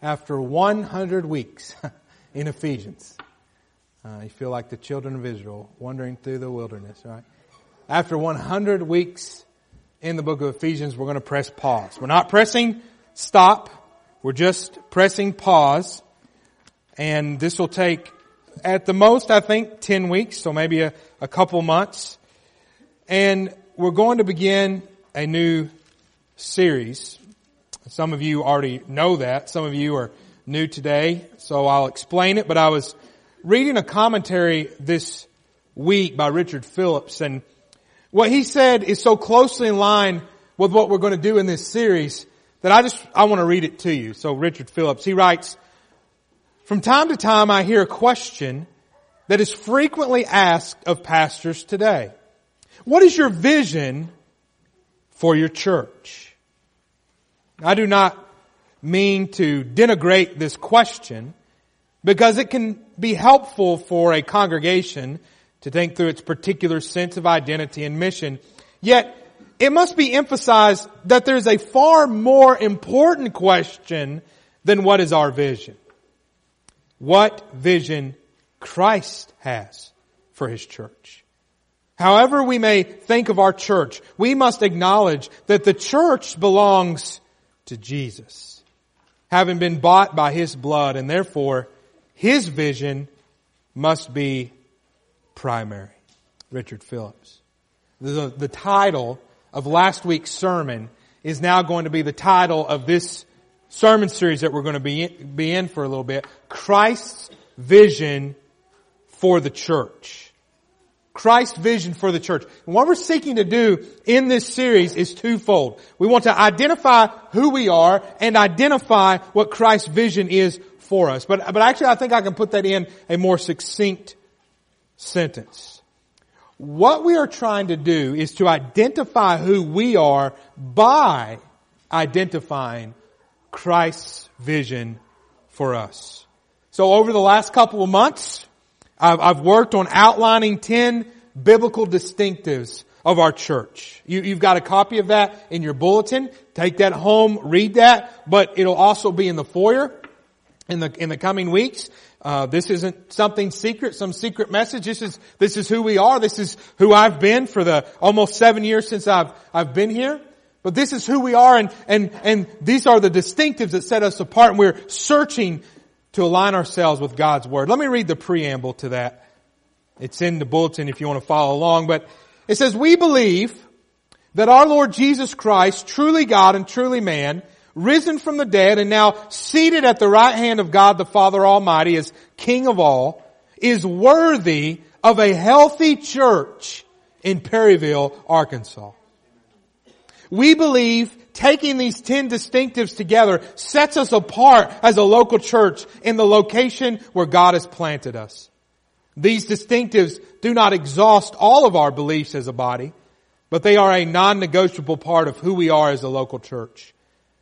after 100 weeks in Ephesians. Uh, you feel like the children of Israel wandering through the wilderness, right? After 100 weeks in the book of Ephesians, we're going to press pause. We're not pressing stop. We're just pressing pause. And this will take at the most, I think, 10 weeks, so maybe a, a couple months. And we're going to begin a new series. Some of you already know that. Some of you are new today, so I'll explain it. But I was reading a commentary this week by Richard Phillips and what he said is so closely in line with what we're going to do in this series that I just, I want to read it to you. So Richard Phillips, he writes, from time to time I hear a question that is frequently asked of pastors today. What is your vision for your church? I do not mean to denigrate this question because it can be helpful for a congregation to think through its particular sense of identity and mission. Yet, it must be emphasized that there's a far more important question than what is our vision. What vision Christ has for His church. However we may think of our church, we must acknowledge that the church belongs to Jesus, having been bought by His blood, and therefore His vision must be primary. Richard Phillips. The, the title of last week's sermon is now going to be the title of this sermon series that we're going to be in, be in for a little bit. Christ's vision for the church. Christ's vision for the church. And what we're seeking to do in this series is twofold. We want to identify who we are and identify what Christ's vision is for us. But, but actually I think I can put that in a more succinct sentence. What we are trying to do is to identify who we are by identifying Christ's vision for us. So over the last couple of months, I've, worked on outlining 10 biblical distinctives of our church. You, have got a copy of that in your bulletin. Take that home, read that, but it'll also be in the foyer in the, in the coming weeks. Uh, this isn't something secret, some secret message. This is, this is who we are. This is who I've been for the almost seven years since I've, I've been here. But this is who we are and, and, and these are the distinctives that set us apart and we're searching to align ourselves with God's Word. Let me read the preamble to that. It's in the bulletin if you want to follow along, but it says, we believe that our Lord Jesus Christ, truly God and truly man, risen from the dead and now seated at the right hand of God the Father Almighty as King of all, is worthy of a healthy church in Perryville, Arkansas. We believe taking these 10 distinctives together sets us apart as a local church in the location where God has planted us. These distinctives do not exhaust all of our beliefs as a body, but they are a non-negotiable part of who we are as a local church.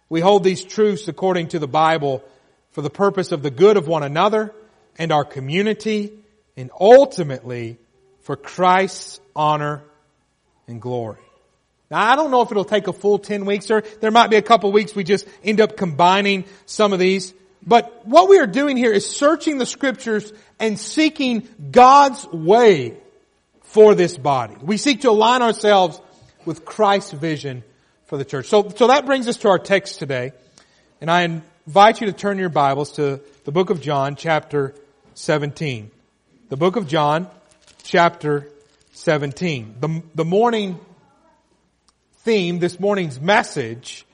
We hold these truths according to the Bible for the purpose of the good of one another and our community and ultimately for Christ's honor and glory. Now I don't know if it'll take a full 10 weeks or there might be a couple weeks we just end up combining some of these. But what we are doing here is searching the scriptures and seeking God's way for this body. We seek to align ourselves with Christ's vision for the church. So, so that brings us to our text today. And I invite you to turn your Bibles to the book of John, chapter 17. The book of John, chapter 17. The, the morning theme, this morning's message,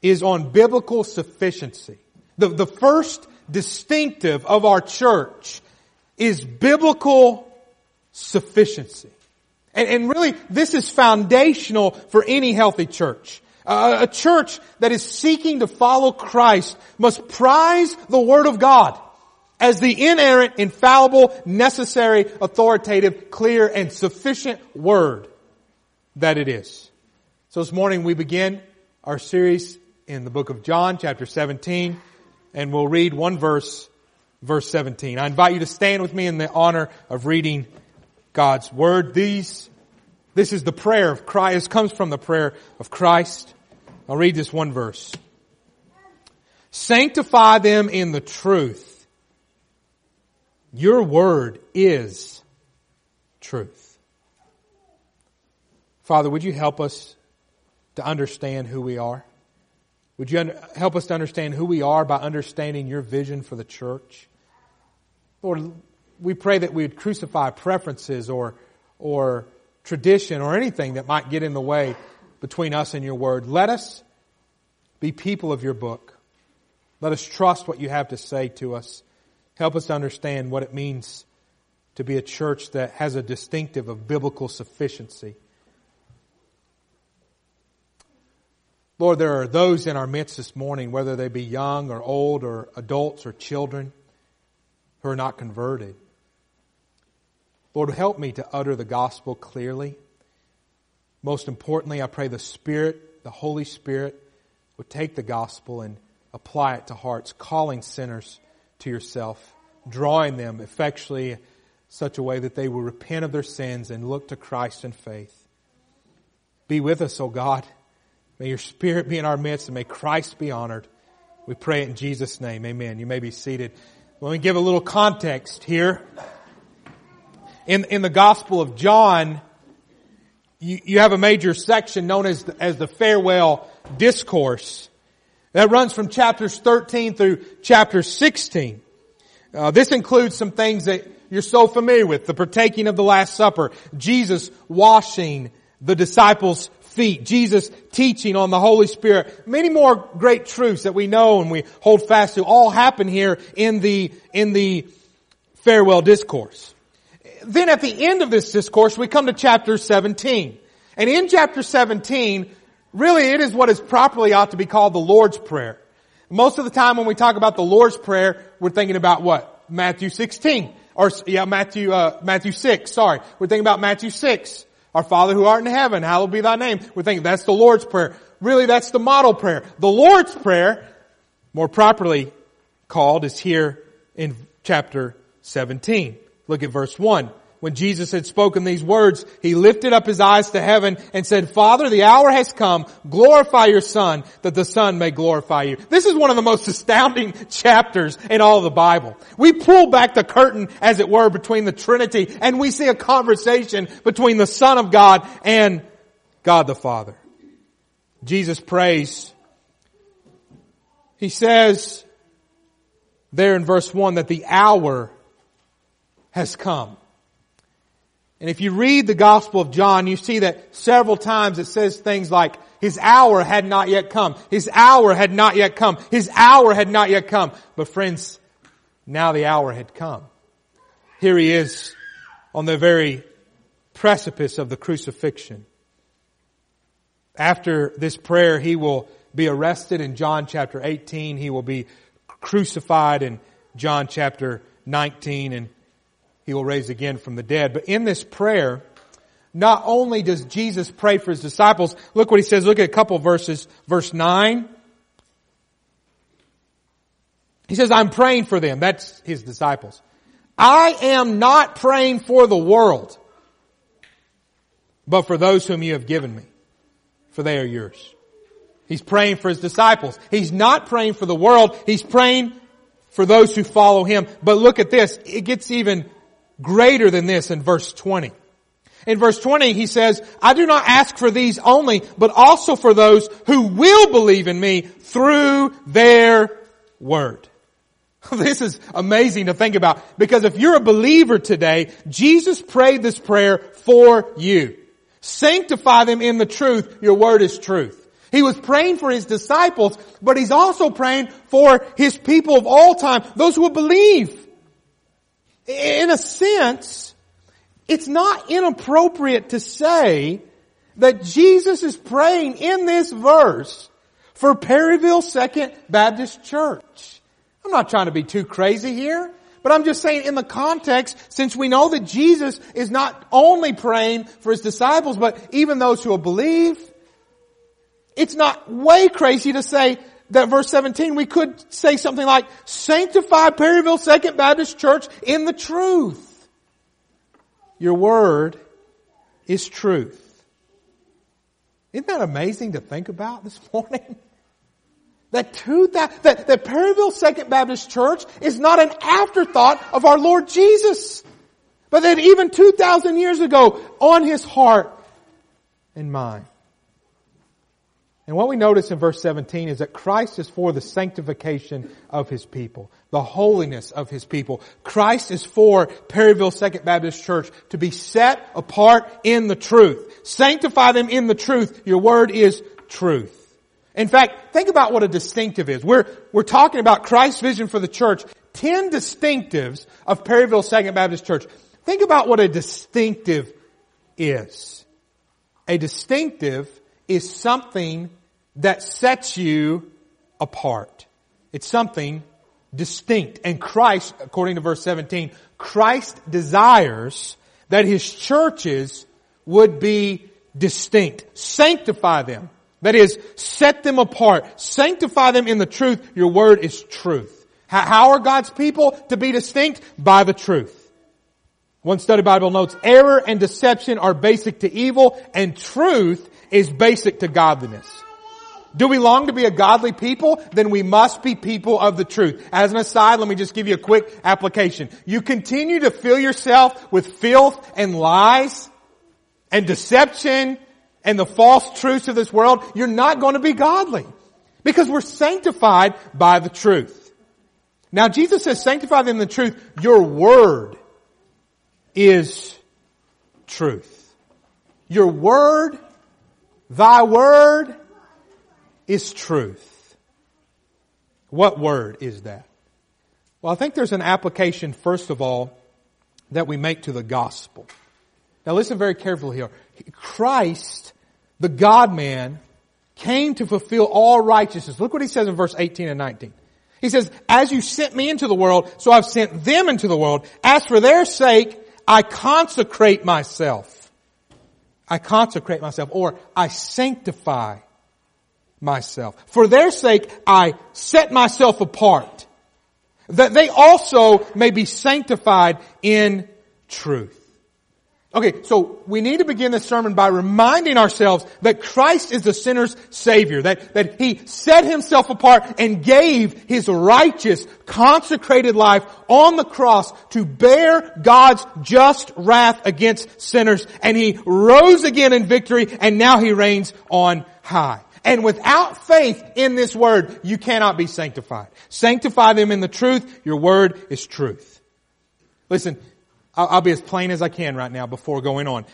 is on biblical sufficiency. The, the first distinctive of our church is biblical sufficiency. And, and really, this is foundational for any healthy church. Uh, a church that is seeking to follow Christ must prize the Word of God as the inerrant, infallible, necessary, authoritative, clear, and sufficient Word that it is. So this morning we begin our series in the book of John, chapter 17, and we'll read one verse, verse 17. I invite you to stand with me in the honor of reading God's Word. These, this is the prayer of Christ, this comes from the prayer of Christ. I'll read this one verse. Sanctify them in the truth. Your word is truth. Father, would you help us to understand who we are? Would you help us to understand who we are by understanding your vision for the church? Lord, we pray that we would crucify preferences or, or tradition or anything that might get in the way between us and your word. Let us be people of your book. Let us trust what you have to say to us. Help us to understand what it means to be a church that has a distinctive of biblical sufficiency. Lord, there are those in our midst this morning, whether they be young or old or adults or children, who are not converted. Lord, help me to utter the gospel clearly. Most importantly, I pray the Spirit, the Holy Spirit, would take the gospel and apply it to hearts, calling sinners to yourself, drawing them effectually such a way that they will repent of their sins and look to Christ in faith. Be with us, O God. May your Spirit be in our midst and may Christ be honored. We pray it in Jesus' name. Amen. You may be seated. Let me give a little context here. In, in the Gospel of John, you, you have a major section known as the, as the farewell discourse that runs from chapters 13 through chapter 16. Uh, this includes some things that you're so familiar with. The partaking of the Last Supper, Jesus washing the disciples' feet, Jesus teaching on the Holy Spirit, many more great truths that we know and we hold fast to all happen here in the, in the farewell discourse. Then at the end of this discourse, we come to chapter 17. And in chapter 17, really it is what is properly ought to be called the Lord's Prayer. Most of the time when we talk about the Lord's Prayer, we're thinking about what? Matthew 16. Or, yeah, Matthew, uh, Matthew 6, sorry. We're thinking about Matthew 6. Our Father who art in heaven, hallowed be thy name. We're thinking that's the Lord's Prayer. Really, that's the model prayer. The Lord's Prayer, more properly called, is here in chapter 17. Look at verse 1. When Jesus had spoken these words, he lifted up his eyes to heaven and said, Father, the hour has come. Glorify your Son, that the Son may glorify you. This is one of the most astounding chapters in all the Bible. We pull back the curtain, as it were, between the Trinity and we see a conversation between the Son of God and God the Father. Jesus prays. He says there in verse 1 that the hour has come. And if you read the Gospel of John, you see that several times it says things like, His hour had not yet come. His hour had not yet come. His hour had not yet come. But friends, now the hour had come. Here He is on the very precipice of the crucifixion. After this prayer, He will be arrested in John chapter 18. He will be crucified in John chapter 19 and he will raise again from the dead. But in this prayer, not only does Jesus pray for his disciples, look what he says, look at a couple verses, verse 9. He says, I'm praying for them. That's his disciples. I am not praying for the world, but for those whom you have given me, for they are yours. He's praying for his disciples. He's not praying for the world. He's praying for those who follow him. But look at this. It gets even greater than this in verse 20. In verse 20, he says, I do not ask for these only, but also for those who will believe in me through their word. This is amazing to think about because if you're a believer today, Jesus prayed this prayer for you. Sanctify them in the truth. Your word is truth. He was praying for his disciples, but he's also praying for his people of all time, those who will believe. In a sense, it's not inappropriate to say that Jesus is praying in this verse for Perryville Second Baptist Church. I'm not trying to be too crazy here, but I'm just saying in the context, since we know that Jesus is not only praying for his disciples, but even those who will believe, it's not way crazy to say that verse 17, we could say something like, sanctify Perryville Second Baptist Church in the truth. Your word is truth. Isn't that amazing to think about this morning? That, two, that, that, that Perryville Second Baptist Church is not an afterthought of our Lord Jesus. But that even 2,000 years ago, on His heart and mind. And what we notice in verse 17 is that Christ is for the sanctification of His people, the holiness of His people. Christ is for Perryville Second Baptist Church to be set apart in the truth. Sanctify them in the truth. Your word is truth. In fact, think about what a distinctive is. We're, we're talking about Christ's vision for the church. Ten distinctives of Perryville Second Baptist Church. Think about what a distinctive is. A distinctive is something that sets you apart. It's something distinct. And Christ, according to verse 17, Christ desires that his churches would be distinct. Sanctify them. That is, set them apart. Sanctify them in the truth. Your word is truth. How are God's people to be distinct? By the truth. One study Bible notes, error and deception are basic to evil and truth is basic to godliness. Do we long to be a godly people? Then we must be people of the truth. As an aside, let me just give you a quick application. You continue to fill yourself with filth and lies and deception and the false truths of this world, you're not going to be godly. Because we're sanctified by the truth. Now Jesus says, sanctify them in the truth. Your word is truth. Your word, thy word is truth. What word is that? Well, I think there's an application, first of all, that we make to the gospel. Now listen very carefully here. Christ, the God man, came to fulfill all righteousness. Look what he says in verse 18 and 19. He says, as you sent me into the world, so I've sent them into the world. As for their sake, I consecrate myself. I consecrate myself, or I sanctify myself. For their sake, I set myself apart, that they also may be sanctified in truth. Okay, so we need to begin this sermon by reminding ourselves that Christ is the sinner's Savior, that, that He set Himself apart and gave His righteous, consecrated life on the cross to bear God's just wrath against sinners, and He rose again in victory, and now He reigns on high. And without faith in this word, you cannot be sanctified. Sanctify them in the truth. Your word is truth. Listen, I'll, be as plain as I can right now before going on.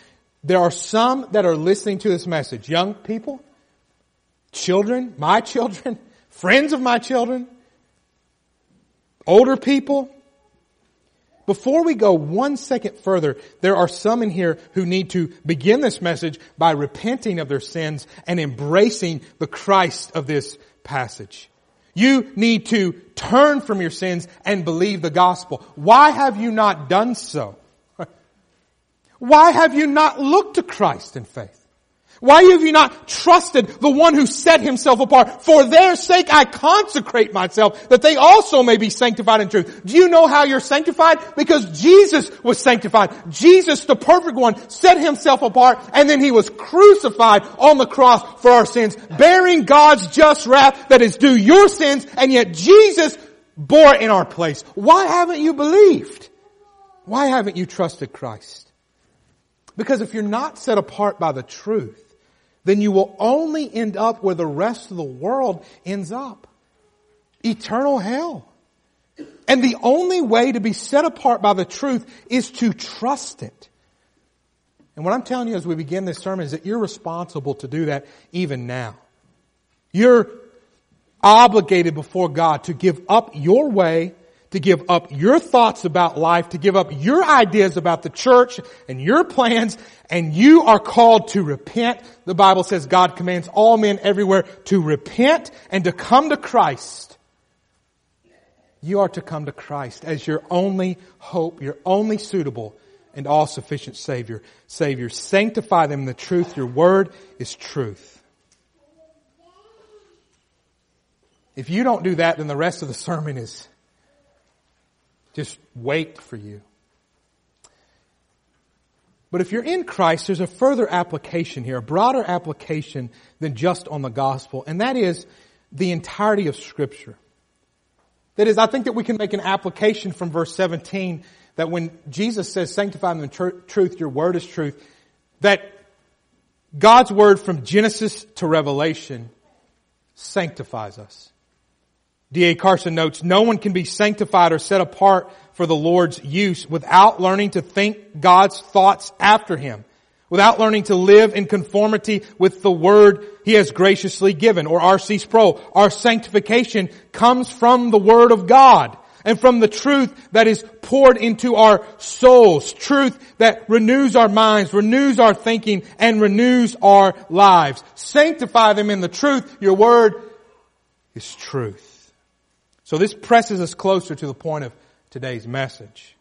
There are some that are listening to this message. Young people, children, my children, friends of my children, older people, before we go one second further, there are some in here who need to begin this message by repenting of their sins and embracing the Christ of this passage. You need to turn from your sins and believe the gospel. Why have you not done so? Why have you not looked to Christ in faith? Why have you not trusted the one who set himself apart? For their sake I consecrate myself that they also may be sanctified in truth. Do you know how you're sanctified? Because Jesus was sanctified. Jesus, the perfect one, set himself apart and then he was crucified on the cross for our sins, bearing God's just wrath that is due your sins and yet Jesus bore in our place. Why haven't you believed? Why haven't you trusted Christ? Because if you're not set apart by the truth, then you will only end up where the rest of the world ends up. Eternal hell. And the only way to be set apart by the truth is to trust it. And what I'm telling you as we begin this sermon is that you're responsible to do that even now. You're obligated before God to give up your way to give up your thoughts about life, to give up your ideas about the church and your plans, and you are called to repent. The Bible says God commands all men everywhere to repent and to come to Christ. You are to come to Christ as your only hope, your only suitable and all sufficient Savior. Savior, sanctify them in the truth. Your word is truth. If you don't do that, then the rest of the sermon is just wait for you. But if you're in Christ, there's a further application here, a broader application than just on the gospel, and that is the entirety of Scripture. That is, I think that we can make an application from verse 17 that when Jesus says, sanctify them in tr- truth, your word is truth, that God's word from Genesis to Revelation sanctifies us. D.A. Carson notes, no one can be sanctified or set apart for the Lord's use without learning to think God's thoughts after Him, without learning to live in conformity with the Word He has graciously given. Or R.C. Sproul, our sanctification comes from the Word of God and from the truth that is poured into our souls, truth that renews our minds, renews our thinking, and renews our lives. Sanctify them in the truth. Your Word is truth. So this presses us closer to the point of today's message.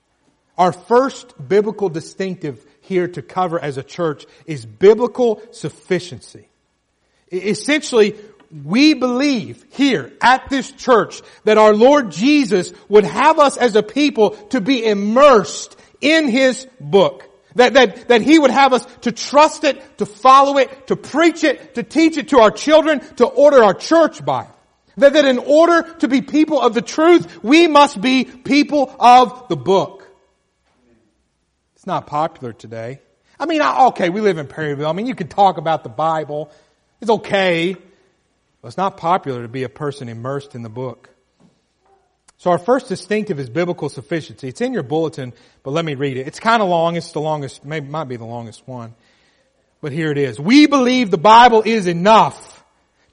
Our first biblical distinctive here to cover as a church is biblical sufficiency. Essentially, we believe here at this church that our Lord Jesus would have us as a people to be immersed in His book. That, that, that He would have us to trust it, to follow it, to preach it, to teach it to our children, to order our church by it. That, that in order to be people of the truth, we must be people of the book. It's not popular today. I mean, okay, we live in Perryville. I mean, you can talk about the Bible. It's okay. But it's not popular to be a person immersed in the book. So our first distinctive is biblical sufficiency. It's in your bulletin, but let me read it. It's kind of long. It's the longest, maybe might be the longest one. But here it is. We believe the Bible is enough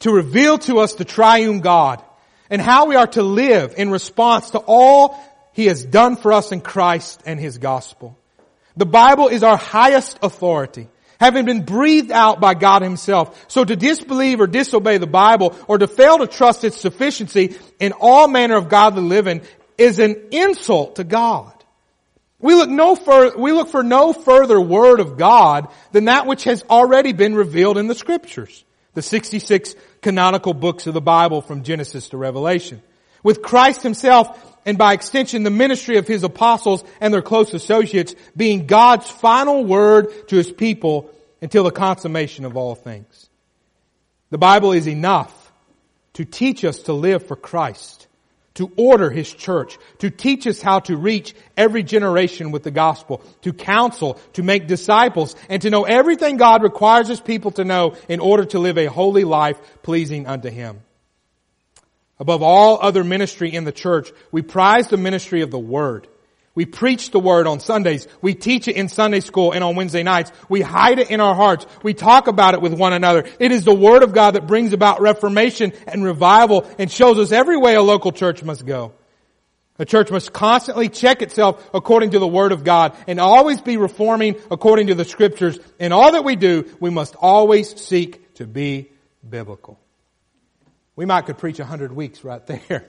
to reveal to us the triune God and how we are to live in response to all He has done for us in Christ and His gospel. The Bible is our highest authority, having been breathed out by God Himself. So to disbelieve or disobey the Bible or to fail to trust its sufficiency in all manner of godly living is an insult to God. We look no further, we look for no further word of God than that which has already been revealed in the scriptures the 66 canonical books of the Bible from Genesis to Revelation. With Christ himself and by extension the ministry of his apostles and their close associates being God's final word to his people until the consummation of all things. The Bible is enough to teach us to live for Christ to order His church, to teach us how to reach every generation with the gospel, to counsel, to make disciples, and to know everything God requires His people to know in order to live a holy life pleasing unto Him. Above all other ministry in the church, we prize the ministry of the Word. We preach the word on Sundays. We teach it in Sunday school and on Wednesday nights. We hide it in our hearts. We talk about it with one another. It is the word of God that brings about reformation and revival and shows us every way a local church must go. A church must constantly check itself according to the Word of God and always be reforming according to the Scriptures. In all that we do, we must always seek to be biblical. We might could preach a hundred weeks right there.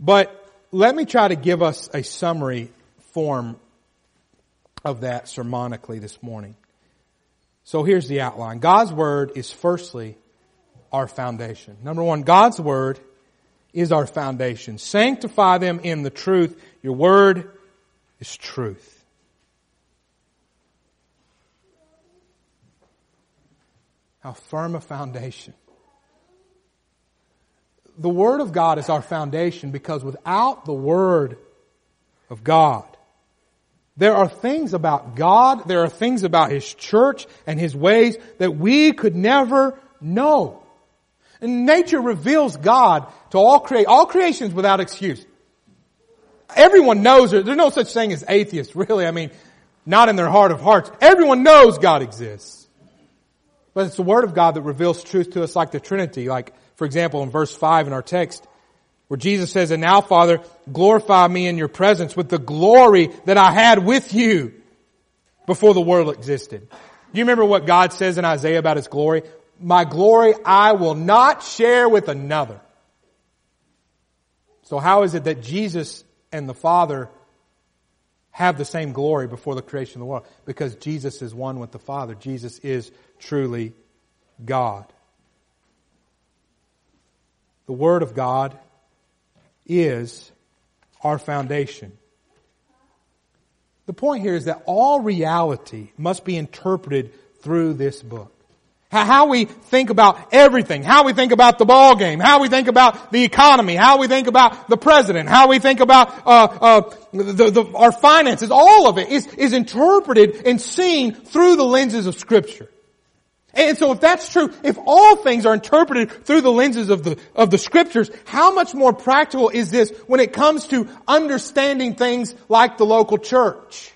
But let me try to give us a summary form of that sermonically this morning. So here's the outline. God's Word is firstly our foundation. Number one, God's Word is our foundation. Sanctify them in the truth. Your Word is truth. How firm a foundation the Word of God is our foundation because without the Word of God, there are things about God, there are things about His church and His ways that we could never know. And nature reveals God to all create, all creations without excuse. Everyone knows there's no such thing as atheists, really. I mean, not in their heart of hearts. Everyone knows God exists. But it's the Word of God that reveals truth to us like the Trinity, like for example, in verse 5 in our text, where Jesus says, And now, Father, glorify me in your presence with the glory that I had with you before the world existed. Do you remember what God says in Isaiah about his glory? My glory I will not share with another. So how is it that Jesus and the Father have the same glory before the creation of the world? Because Jesus is one with the Father. Jesus is truly God. The Word of God is our foundation. The point here is that all reality must be interpreted through this book. How we think about everything, how we think about the ball game, how we think about the economy, how we think about the president, how we think about uh, uh, the, the, our finances, all of it is, is interpreted and seen through the lenses of Scripture. And so if that's true, if all things are interpreted through the lenses of the, of the scriptures, how much more practical is this when it comes to understanding things like the local church?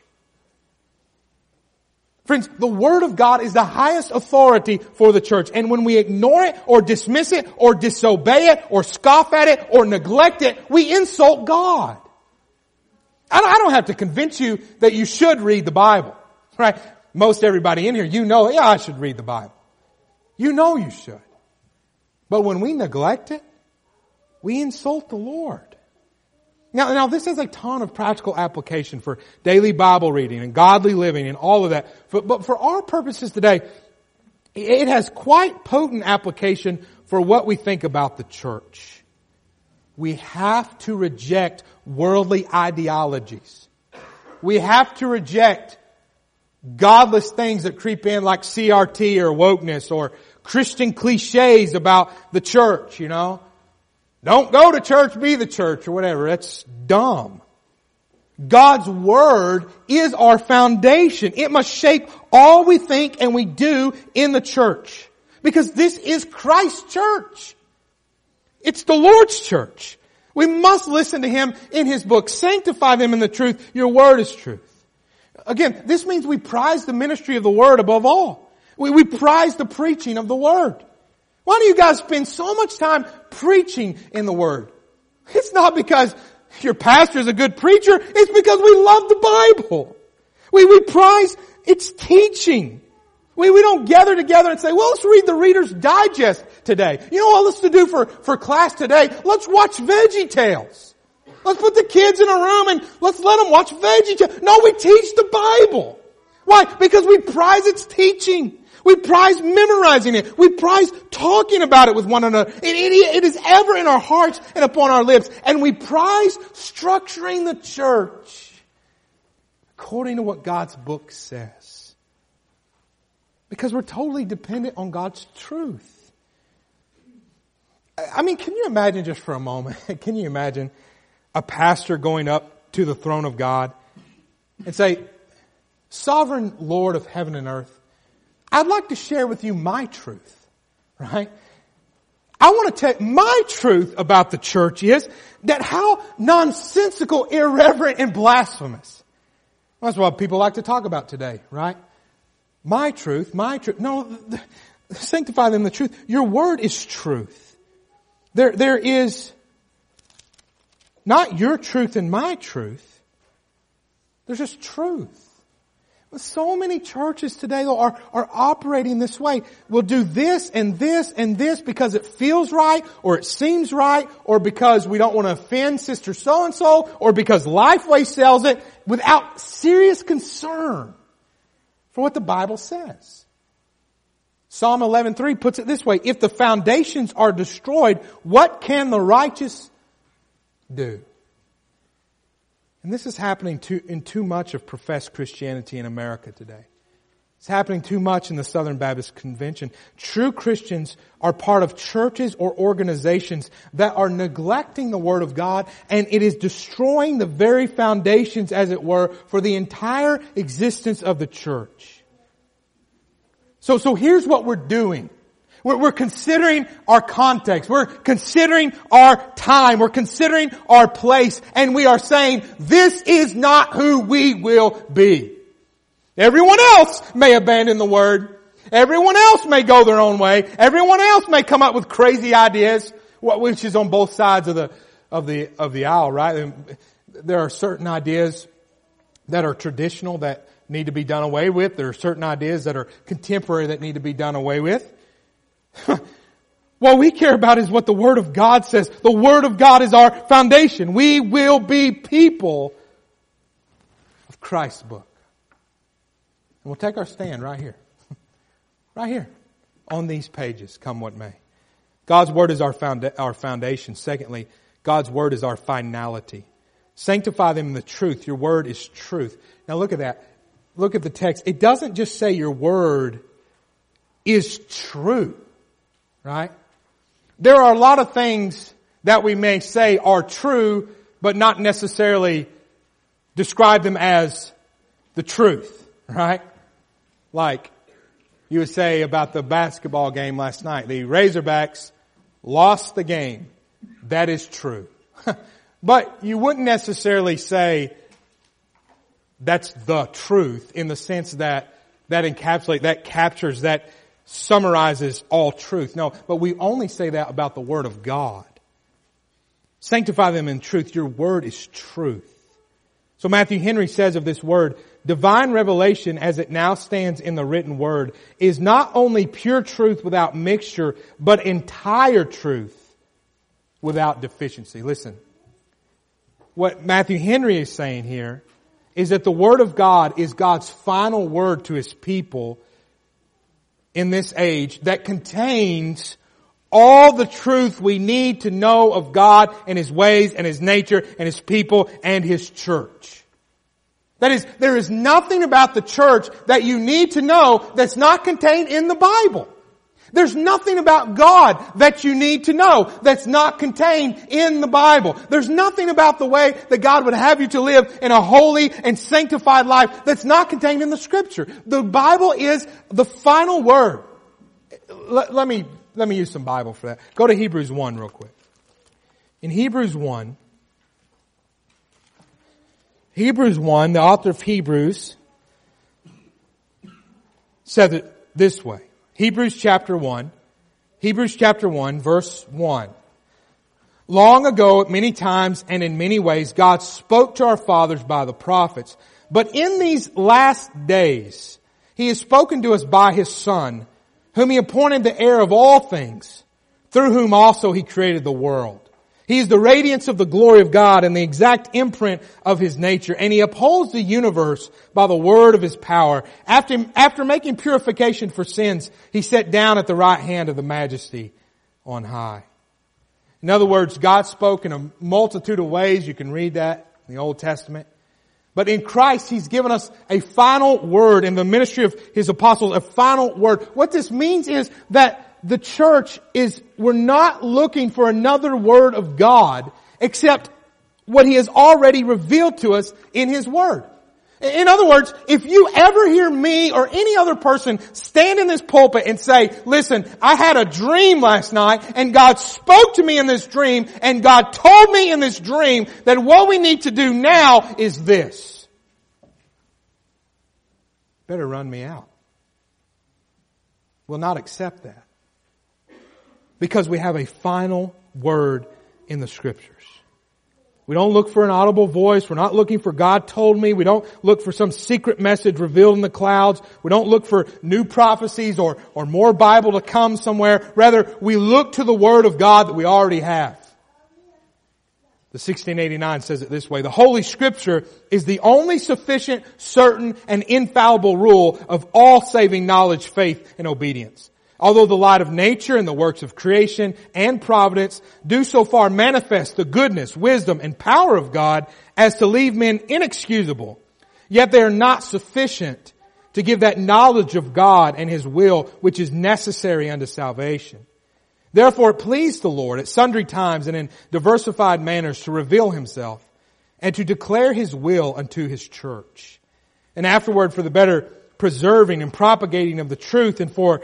Friends, the Word of God is the highest authority for the church. And when we ignore it or dismiss it or disobey it or scoff at it or neglect it, we insult God. I don't have to convince you that you should read the Bible, right? Most everybody in here, you know, yeah, I should read the Bible. You know you should. But when we neglect it, we insult the Lord. Now, now this has a ton of practical application for daily Bible reading and godly living and all of that. But, but for our purposes today, it has quite potent application for what we think about the church. We have to reject worldly ideologies. We have to reject godless things that creep in like CRT or wokeness or Christian cliches about the church, you know. Don't go to church, be the church or whatever. That's dumb. God's Word is our foundation. It must shape all we think and we do in the church. Because this is Christ's church. It's the Lord's church. We must listen to Him in His book. Sanctify them in the truth. Your Word is truth. Again, this means we prize the ministry of the Word above all. We, we prize the preaching of the Word. Why do you guys spend so much time preaching in the Word? It's not because your pastor is a good preacher. It's because we love the Bible. We, we prize its teaching. We, we don't gather together and say, well, let's read the Reader's Digest today. You know what let's to do for, for class today? Let's watch Veggie Tales. Let's put the kids in a room and let's let them watch Veggie. No, we teach the Bible. Why? Because we prize its teaching. We prize memorizing it. We prize talking about it with one another. It, it, it is ever in our hearts and upon our lips. And we prize structuring the church according to what God's book says. Because we're totally dependent on God's truth. I mean, can you imagine just for a moment? Can you imagine a pastor going up to the throne of God and say, Sovereign Lord of heaven and earth, I'd like to share with you my truth, right? I want to tell my truth about the church is that how nonsensical, irreverent, and blasphemous. That's what people like to talk about today, right? My truth, my truth. No, sanctify them the truth. Your word is truth. There, there is not your truth and my truth. There's just truth. So many churches today are, are operating this way. We'll do this and this and this because it feels right or it seems right or because we don't want to offend sister so and so or because Lifeway sells it without serious concern for what the Bible says. Psalm 11:3 puts it this way, if the foundations are destroyed, what can the righteous do. And this is happening too, in too much of professed Christianity in America today. It's happening too much in the Southern Baptist Convention. True Christians are part of churches or organizations that are neglecting the Word of God and it is destroying the very foundations, as it were, for the entire existence of the church. So, so here's what we're doing. We're, considering our context. We're considering our time. We're considering our place. And we are saying, this is not who we will be. Everyone else may abandon the word. Everyone else may go their own way. Everyone else may come up with crazy ideas, which is on both sides of the, of the, of the aisle, right? There are certain ideas that are traditional that need to be done away with. There are certain ideas that are contemporary that need to be done away with. what we care about is what the Word of God says. The Word of God is our foundation. We will be people of Christ's book. And we'll take our stand right here. right here. On these pages, come what may. God's Word is our, founda- our foundation. Secondly, God's Word is our finality. Sanctify them in the truth. Your Word is truth. Now look at that. Look at the text. It doesn't just say your Word is true. Right? There are a lot of things that we may say are true, but not necessarily describe them as the truth. Right? Like, you would say about the basketball game last night. The Razorbacks lost the game. That is true. but you wouldn't necessarily say that's the truth in the sense that that encapsulates, that captures, that summarizes all truth. No, but we only say that about the Word of God. Sanctify them in truth. Your Word is truth. So Matthew Henry says of this Word, divine revelation as it now stands in the written Word is not only pure truth without mixture, but entire truth without deficiency. Listen, what Matthew Henry is saying here is that the Word of God is God's final word to His people in this age that contains all the truth we need to know of God and His ways and His nature and His people and His church. That is, there is nothing about the church that you need to know that's not contained in the Bible. There's nothing about God that you need to know that's not contained in the Bible. There's nothing about the way that God would have you to live in a holy and sanctified life that's not contained in the scripture. The Bible is the final word. Let, let me, let me use some Bible for that. Go to Hebrews 1 real quick. In Hebrews 1, Hebrews 1, the author of Hebrews said it this way. Hebrews chapter 1. Hebrews chapter 1 verse 1. Long ago, at many times and in many ways, God spoke to our fathers by the prophets. But in these last days, He has spoken to us by His Son, whom He appointed the heir of all things, through whom also He created the world. He is the radiance of the glory of God and the exact imprint of His nature, and He upholds the universe by the word of His power. After, after making purification for sins, He sat down at the right hand of the majesty on high. In other words, God spoke in a multitude of ways. You can read that in the Old Testament. But in Christ, He's given us a final word in the ministry of His apostles, a final word. What this means is that the church is, we're not looking for another word of God except what He has already revealed to us in His Word. In other words, if you ever hear me or any other person stand in this pulpit and say, listen, I had a dream last night and God spoke to me in this dream and God told me in this dream that what we need to do now is this. Better run me out. Will not accept that because we have a final word in the scriptures. We don't look for an audible voice. We're not looking for God told me. We don't look for some secret message revealed in the clouds. We don't look for new prophecies or, or more Bible to come somewhere. Rather, we look to the Word of God that we already have. The 1689 says it this way, the Holy Scripture is the only sufficient, certain, and infallible rule of all saving knowledge, faith, and obedience. Although the light of nature and the works of creation and providence do so far manifest the goodness, wisdom, and power of God as to leave men inexcusable, yet they are not sufficient to give that knowledge of God and His will which is necessary unto salvation. Therefore it pleased the Lord at sundry times and in diversified manners to reveal Himself and to declare His will unto His church. And afterward for the better preserving and propagating of the truth and for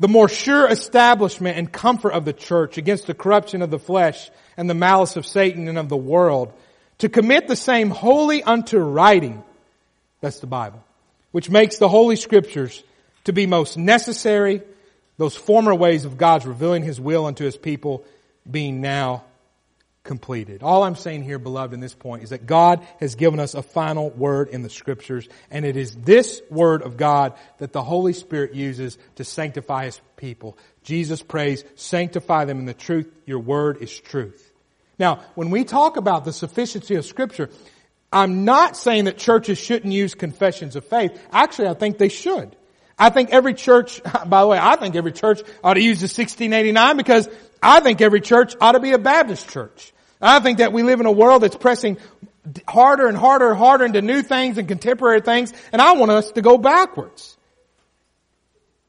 the more sure establishment and comfort of the church against the corruption of the flesh and the malice of Satan and of the world, to commit the same wholly unto writing, that's the Bible, which makes the Holy Scriptures to be most necessary, those former ways of God's revealing His will unto His people being now completed. All I'm saying here, beloved, in this point is that God has given us a final word in the scriptures, and it is this word of God that the Holy Spirit uses to sanctify His people. Jesus prays, sanctify them in the truth. Your word is truth. Now, when we talk about the sufficiency of scripture, I'm not saying that churches shouldn't use confessions of faith. Actually, I think they should. I think every church, by the way, I think every church ought to use the 1689 because I think every church ought to be a Baptist church. I think that we live in a world that's pressing harder and harder and harder into new things and contemporary things, and I want us to go backwards.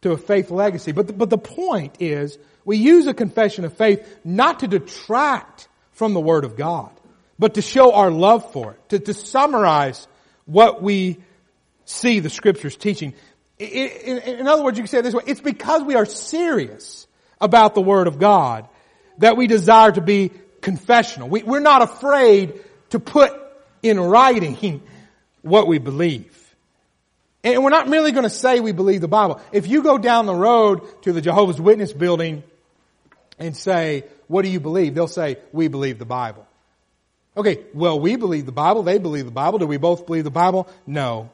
to a faith legacy. But the, but the point is, we use a confession of faith not to detract from the Word of God, but to show our love for it, to, to summarize what we see the Scriptures teaching. In, in other words, you can say it this way, it's because we are serious about the Word of God that we desire to be confessional. We, we're not afraid to put in writing what we believe. And we're not merely going to say we believe the Bible. If you go down the road to the Jehovah's Witness building and say, what do you believe? They'll say, we believe the Bible. Okay, well, we believe the Bible. They believe the Bible. Do we both believe the Bible? No.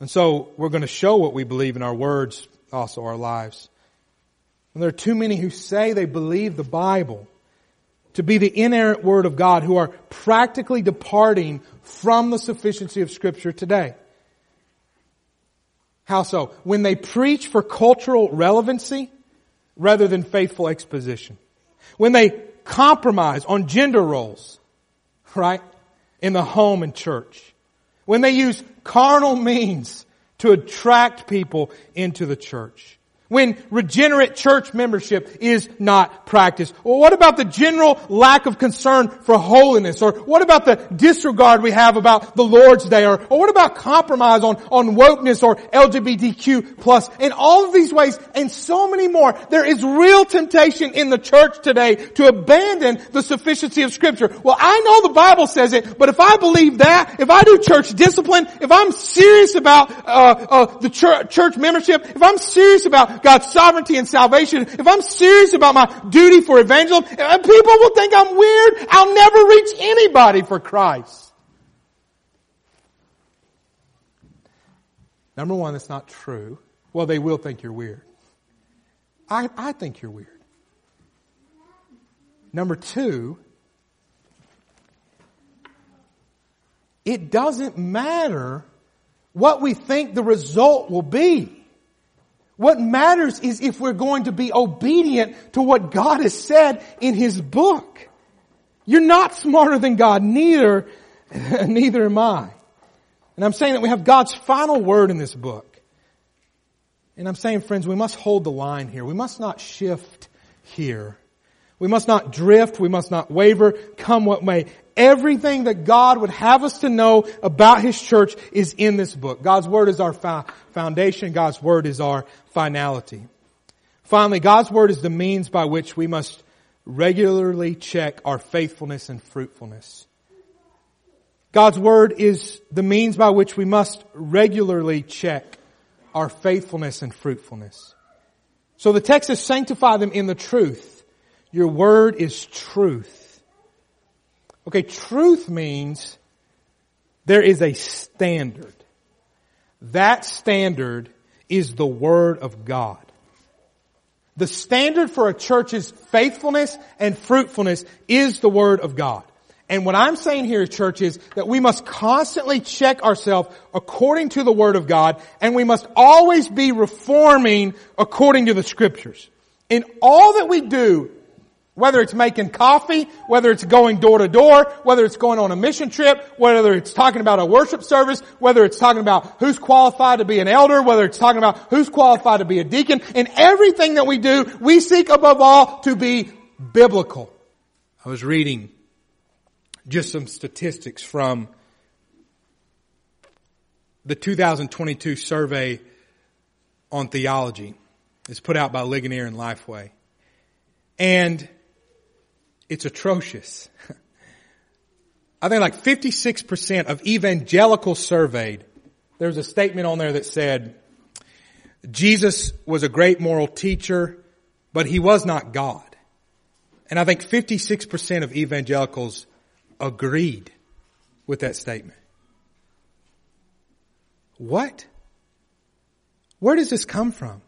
And so we're going to show what we believe in our words, also our lives. And there are too many who say they believe the Bible to be the inerrant Word of God who are practically departing from the sufficiency of Scripture today. How so? When they preach for cultural relevancy rather than faithful exposition. When they compromise on gender roles, right? In the home and church. When they use carnal means to attract people into the church. When regenerate church membership is not practiced. Well, what about the general lack of concern for holiness? Or what about the disregard we have about the Lord's Day? Or, or what about compromise on, on wokeness or LGBTQ plus? In all of these ways and so many more, there is real temptation in the church today to abandon the sufficiency of scripture. Well, I know the Bible says it, but if I believe that, if I do church discipline, if I'm serious about uh, uh, the church, church membership, if I'm serious about God's sovereignty and salvation, if I'm serious about my duty for evangelism, uh, people will think I'm weird. I'll never reach anybody for Christ. Number one, that's not true. Well, they will think you're weird. I, I think you're weird. Number two, it doesn't matter what we think the result will be. What matters is if we're going to be obedient to what God has said in His book. You're not smarter than God, neither, neither am I. And I'm saying that we have God's final word in this book. And I'm saying, friends, we must hold the line here. We must not shift here. We must not drift. We must not waver, come what may. Everything that God would have us to know about His church is in this book. God's Word is our foundation. God's Word is our finality. Finally, God's Word is the means by which we must regularly check our faithfulness and fruitfulness. God's Word is the means by which we must regularly check our faithfulness and fruitfulness. So the text says, sanctify them in the truth. Your Word is truth. Okay, truth means there is a standard. That standard is the Word of God. The standard for a church's faithfulness and fruitfulness is the Word of God. And what I'm saying here, church, is that we must constantly check ourselves according to the Word of God, and we must always be reforming according to the Scriptures. In all that we do, whether it's making coffee, whether it's going door to door, whether it's going on a mission trip, whether it's talking about a worship service, whether it's talking about who's qualified to be an elder, whether it's talking about who's qualified to be a deacon, in everything that we do, we seek above all to be biblical. I was reading just some statistics from the 2022 survey on theology. It's put out by Ligonier and Lifeway. And it's atrocious. I think like 56% of evangelicals surveyed, there was a statement on there that said, Jesus was a great moral teacher, but he was not God. And I think 56% of evangelicals agreed with that statement. What? Where does this come from?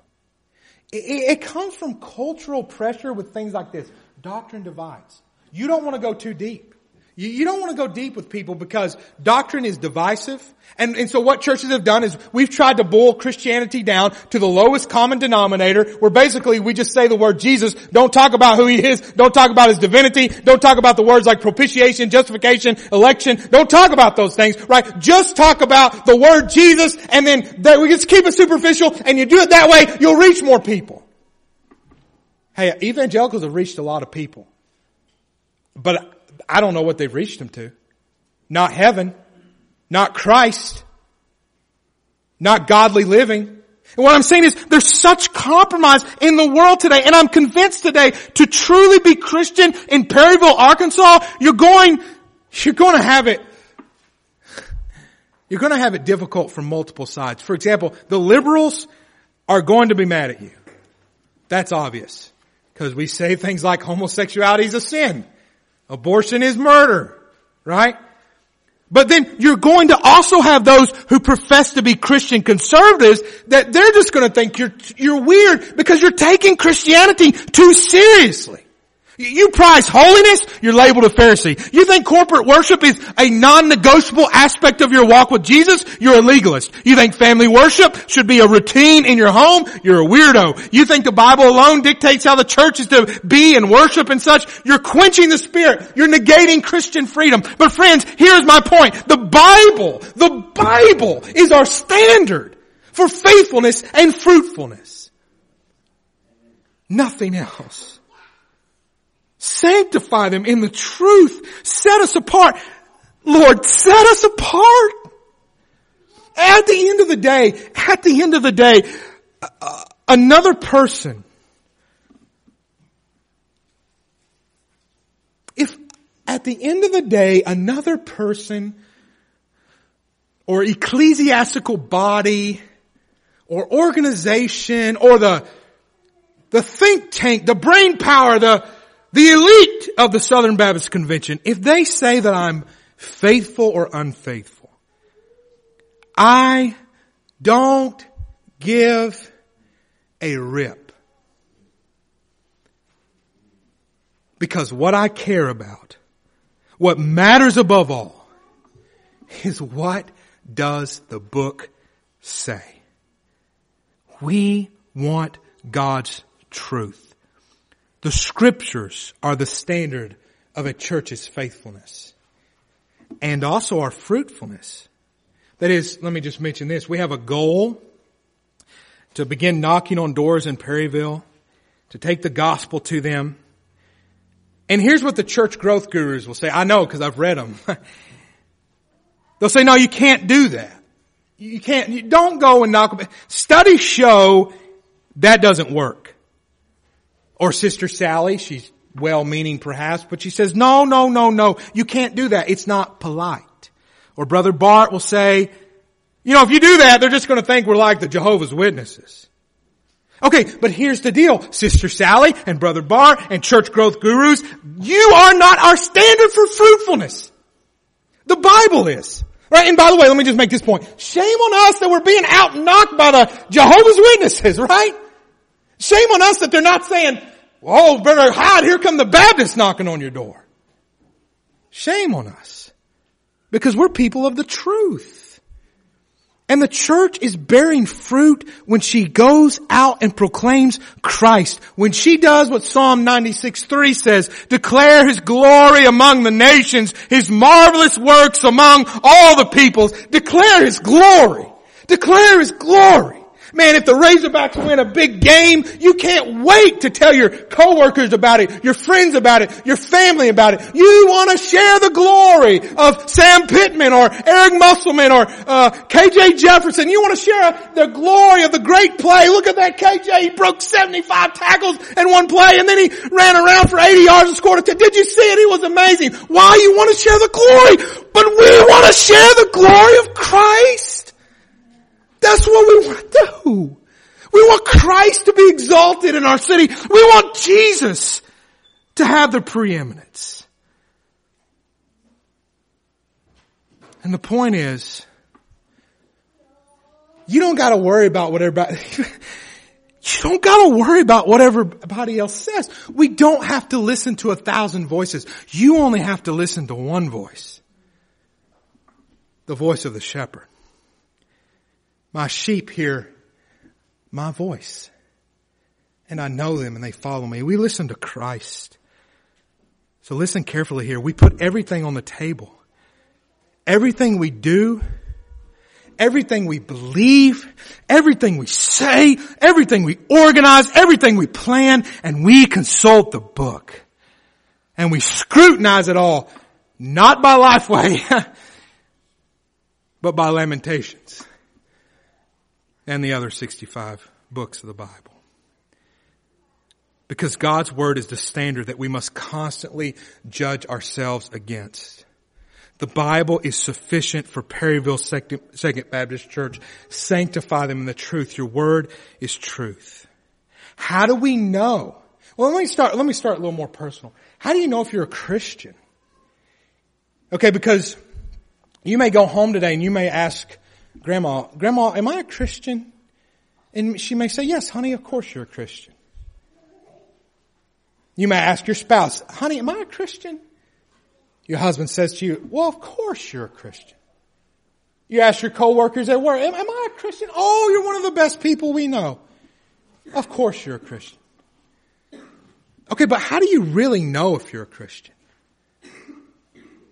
It, it, comes from cultural pressure with things like this. Doctrine divides. You don't want to go too deep. You, you don't want to go deep with people because doctrine is divisive. And, and so what churches have done is we've tried to boil Christianity down to the lowest common denominator where basically we just say the word Jesus, don't talk about who he is, don't talk about his divinity, don't talk about the words like propitiation, justification, election, don't talk about those things, right? Just talk about the word Jesus and then that we just keep it superficial and you do it that way, you'll reach more people. Hey, evangelicals have reached a lot of people. But I don't know what they've reached them to. Not heaven. Not Christ. Not godly living. And what I'm saying is there's such compromise in the world today and I'm convinced today to truly be Christian in Perryville, Arkansas, you're going, you're going to have it you're going to have it difficult from multiple sides. For example, the liberals are going to be mad at you. That's obvious. Because we say things like homosexuality is a sin. Abortion is murder, right? But then you're going to also have those who profess to be Christian conservatives that they're just going to think you're, you're weird because you're taking Christianity too seriously. You prize holiness, you're labeled a Pharisee. You think corporate worship is a non-negotiable aspect of your walk with Jesus, you're a legalist. You think family worship should be a routine in your home, you're a weirdo. You think the Bible alone dictates how the church is to be and worship and such, you're quenching the spirit. You're negating Christian freedom. But friends, here's my point. The Bible, the Bible is our standard for faithfulness and fruitfulness. Nothing else. Sanctify them in the truth. Set us apart. Lord, set us apart. At the end of the day, at the end of the day, uh, another person, if at the end of the day, another person or ecclesiastical body or organization or the, the think tank, the brain power, the, the elite of the Southern Baptist Convention, if they say that I'm faithful or unfaithful, I don't give a rip. Because what I care about, what matters above all, is what does the book say? We want God's truth. The scriptures are the standard of a church's faithfulness and also our fruitfulness. That is, let me just mention this. We have a goal to begin knocking on doors in Perryville, to take the gospel to them. And here's what the church growth gurus will say. I know because I've read them. They'll say, no, you can't do that. You can't, you don't go and knock. Studies show that doesn't work. Or Sister Sally, she's well-meaning perhaps, but she says, no, no, no, no, you can't do that. It's not polite. Or Brother Bart will say, you know, if you do that, they're just going to think we're like the Jehovah's Witnesses. Okay, but here's the deal. Sister Sally and Brother Bart and church growth gurus, you are not our standard for fruitfulness. The Bible is. Right? And by the way, let me just make this point. Shame on us that we're being out knocked by the Jehovah's Witnesses, right? Shame on us that they're not saying, oh, better hide, here come the Baptists knocking on your door. Shame on us. Because we're people of the truth. And the church is bearing fruit when she goes out and proclaims Christ. When she does what Psalm 96 3 says, declare His glory among the nations, His marvelous works among all the peoples. Declare His glory. Declare His glory. Man, if the Razorbacks win a big game, you can't wait to tell your coworkers about it, your friends about it, your family about it. You want to share the glory of Sam Pittman or Eric Musselman or uh, KJ Jefferson. You want to share the glory of the great play. Look at that KJ. He broke 75 tackles in one play and then he ran around for 80 yards and scored a t- Did you see it? He was amazing. Why you want to share the glory? But we want to share the glory of Christ. That's what we want to do. We want Christ to be exalted in our city. We want Jesus to have the preeminence. And the point is, you don't gotta worry about what everybody, You don't gotta worry about what everybody else says. We don't have to listen to a thousand voices. You only have to listen to one voice. The voice of the shepherd. My sheep hear my voice. And I know them and they follow me. We listen to Christ. So listen carefully here. We put everything on the table. Everything we do, everything we believe, everything we say, everything we organize, everything we plan, and we consult the book. And we scrutinize it all, not by Lifeway, but by Lamentations and the other 65 books of the Bible. Because God's Word is the standard that we must constantly judge ourselves against. The Bible is sufficient for Perryville Second Baptist Church. Sanctify them in the truth. Your Word is truth. How do we know? Well, let me start, let me start a little more personal. How do you know if you're a Christian? Okay, because you may go home today and you may ask Grandma, Grandma, am I a Christian? And she may say, yes, honey, of course you're a Christian. You may ask your spouse, honey, am I a Christian? Your husband says to you, well, of course you're a Christian. You ask your coworkers at work, am, am I a Christian? Oh, you're one of the best people we know. Of course you're a Christian. Okay, but how do you really know if you're a Christian?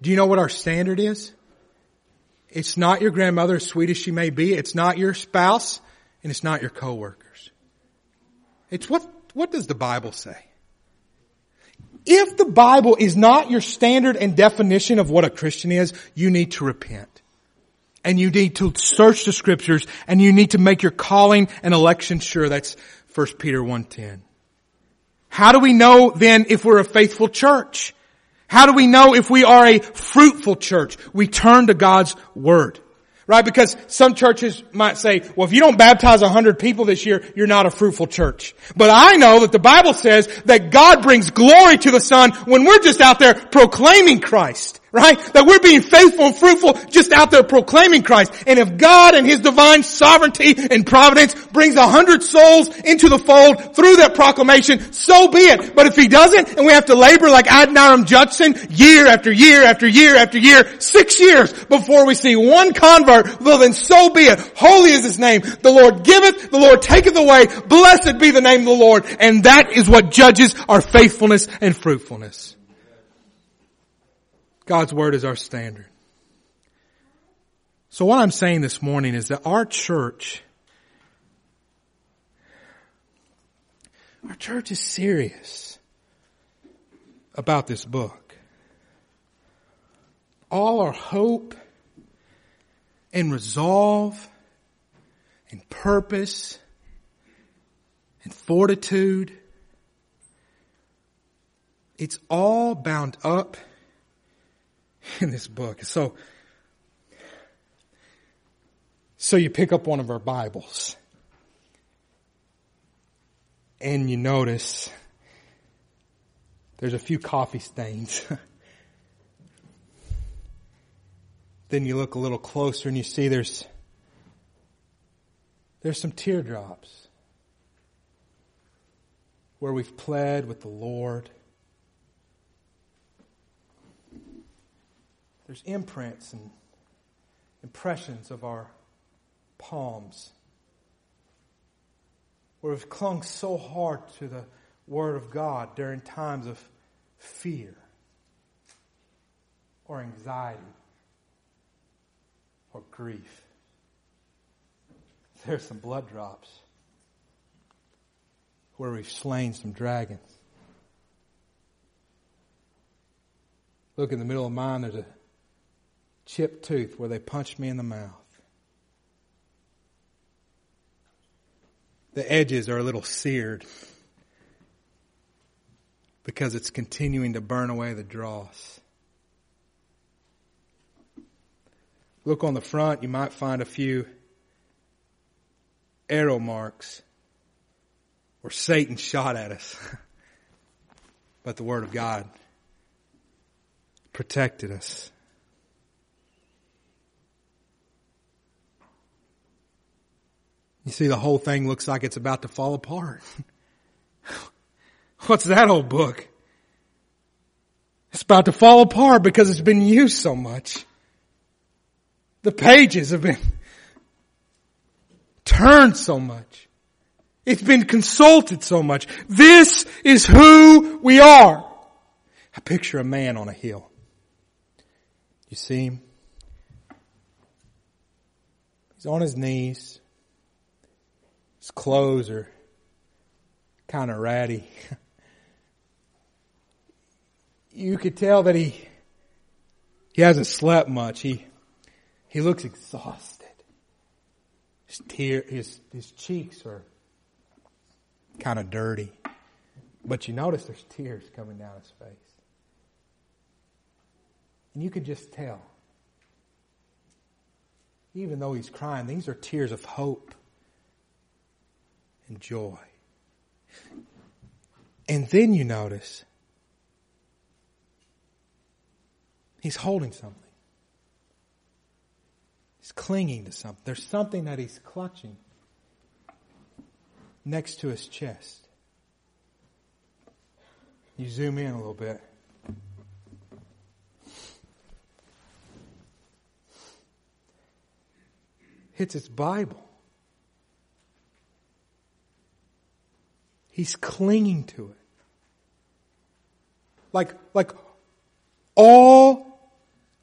Do you know what our standard is? It's not your grandmother, as sweet as she may be. It's not your spouse, and it's not your coworkers. It's what, what does the Bible say? If the Bible is not your standard and definition of what a Christian is, you need to repent. And you need to search the scriptures and you need to make your calling and election sure. That's 1 Peter 1.10. How do we know then if we're a faithful church? How do we know if we are a fruitful church? We turn to God's Word. Right? Because some churches might say, well, if you don't baptize a hundred people this year, you're not a fruitful church. But I know that the Bible says that God brings glory to the Son when we're just out there proclaiming Christ right? That we're being faithful and fruitful just out there proclaiming Christ. And if God and His divine sovereignty and providence brings a hundred souls into the fold through that proclamation, so be it. But if He doesn't, and we have to labor like Adoniram Judson year after year after year after year, six years before we see one convert, well then so be it. Holy is His name. The Lord giveth, the Lord taketh away. Blessed be the name of the Lord. And that is what judges our faithfulness and fruitfulness. God's Word is our standard. So what I'm saying this morning is that our church, our church is serious about this book. All our hope and resolve and purpose and fortitude, it's all bound up in this book. So, so you pick up one of our Bibles and you notice there's a few coffee stains. then you look a little closer and you see there's there's some teardrops where we've pled with the Lord there's imprints and impressions of our palms where we've clung so hard to the Word of God during times of fear or anxiety or grief. There's some blood drops where we've slain some dragons. Look in the middle of mine, there's a chipped tooth where they punched me in the mouth. The edges are a little seared because it's continuing to burn away the dross. Look on the front, you might find a few arrow marks where Satan shot at us. but the Word of God protected us. You see, the whole thing looks like it's about to fall apart. What's that old book? It's about to fall apart because it's been used so much. The pages have been turned so much. It's been consulted so much. This is who we are. I picture a man on a hill. You see him? He's on his knees. His clothes are kind of ratty. you could tell that he he hasn't slept much. He he looks exhausted. His tear his his cheeks are kind of dirty. But you notice there's tears coming down his face. And you could just tell. Even though he's crying, these are tears of hope and joy. And then you notice he's holding something. He's clinging to something. There's something that he's clutching next to his chest. You zoom in a little bit. It's his Bible. He's clinging to it. Like, like all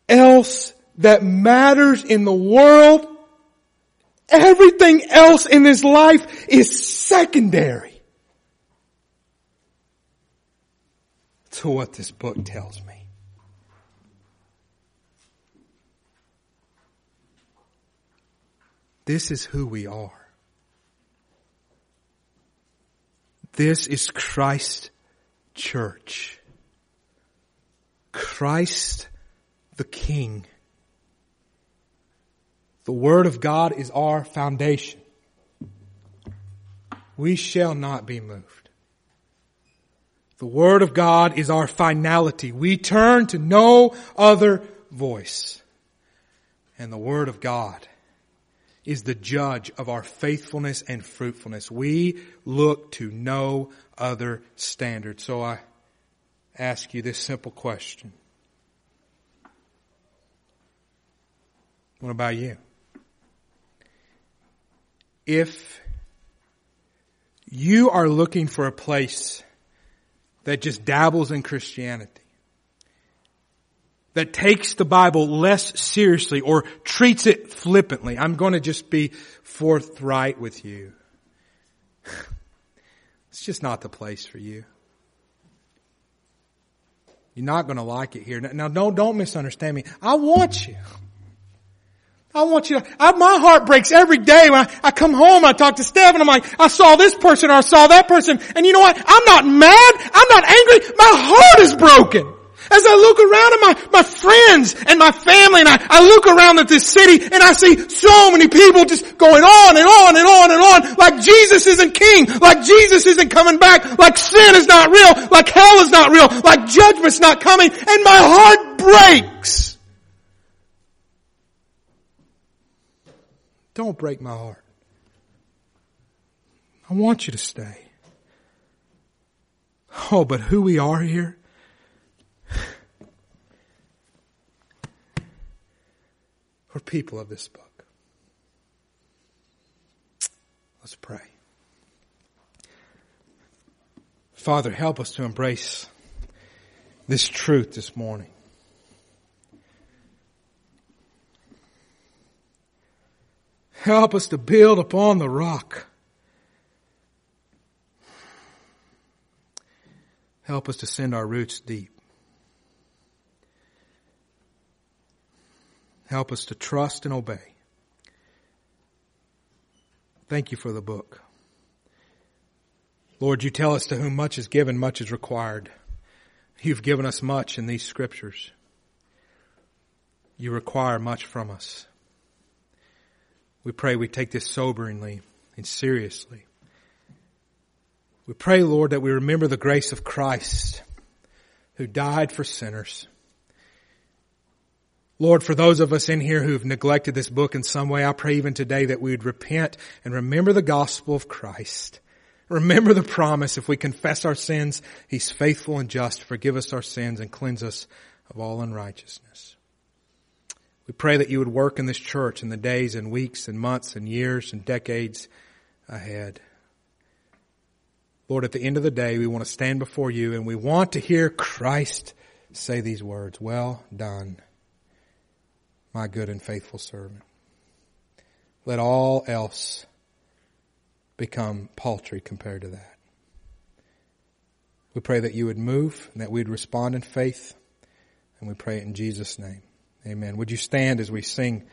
else that matters in the world, everything else in his life is secondary to what this book tells me. This is who we are. This is Christ church. Christ the King. The Word of God is our foundation. We shall not be moved. The Word of God is our finality. We turn to no other voice. And the Word of God is the judge of our faithfulness and fruitfulness. We look to no other standard. So I ask you this simple question. What about you? If you are looking for a place that just dabbles in Christianity, that takes the Bible less seriously or treats it flippantly. I'm going to just be forthright with you. It's just not the place for you. You're not going to like it here. Now, don't, don't misunderstand me. I want you. I want you to, I, my heart breaks every day when I, I come home, I talk to Steph and I'm like, I saw this person or I saw that person. And you know what? I'm not mad. I'm not angry. My heart is broken. As I look around at my, my friends and my family and I, I look around at this city and I see so many people just going on and on and on and on like Jesus isn't king, like Jesus isn't coming back, like sin is not real, like hell is not real, like judgment's not coming and my heart breaks. Don't break my heart. I want you to stay. Oh, but who we are here, We're people of this book. Let's pray. Father, help us to embrace this truth this morning. Help us to build upon the rock. Help us to send our roots deep. Help us to trust and obey. Thank you for the book. Lord, you tell us to whom much is given, much is required. You've given us much in these scriptures. You require much from us. We pray we take this soberingly and seriously. We pray, Lord, that we remember the grace of Christ who died for sinners Lord, for those of us in here who've neglected this book in some way, I pray even today that we would repent and remember the gospel of Christ. Remember the promise if we confess our sins, He's faithful and just to forgive us our sins and cleanse us of all unrighteousness. We pray that you would work in this church in the days and weeks and months and years and decades ahead. Lord, at the end of the day, we want to stand before you and we want to hear Christ say these words, well done, my good and faithful servant. Let all else become paltry compared to that. We pray that you would move and that we'd respond in faith. And we pray it in Jesus' name. Amen. Would you stand as we sing?